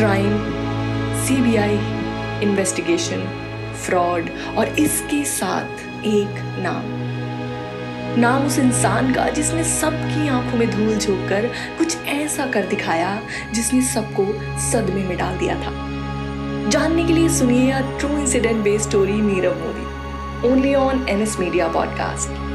Crime CBI investigation fraud और इसके साथ एक नाम। नाम उस इंसान का जिसने सबकी आँखों में धूल झोंक कर कुछ ऐसा कर दिखाया जिसने सबको सदमे में डाल दिया था। जानने के लिए सुनिए true incident based story Nirav Modi only on N S media podcast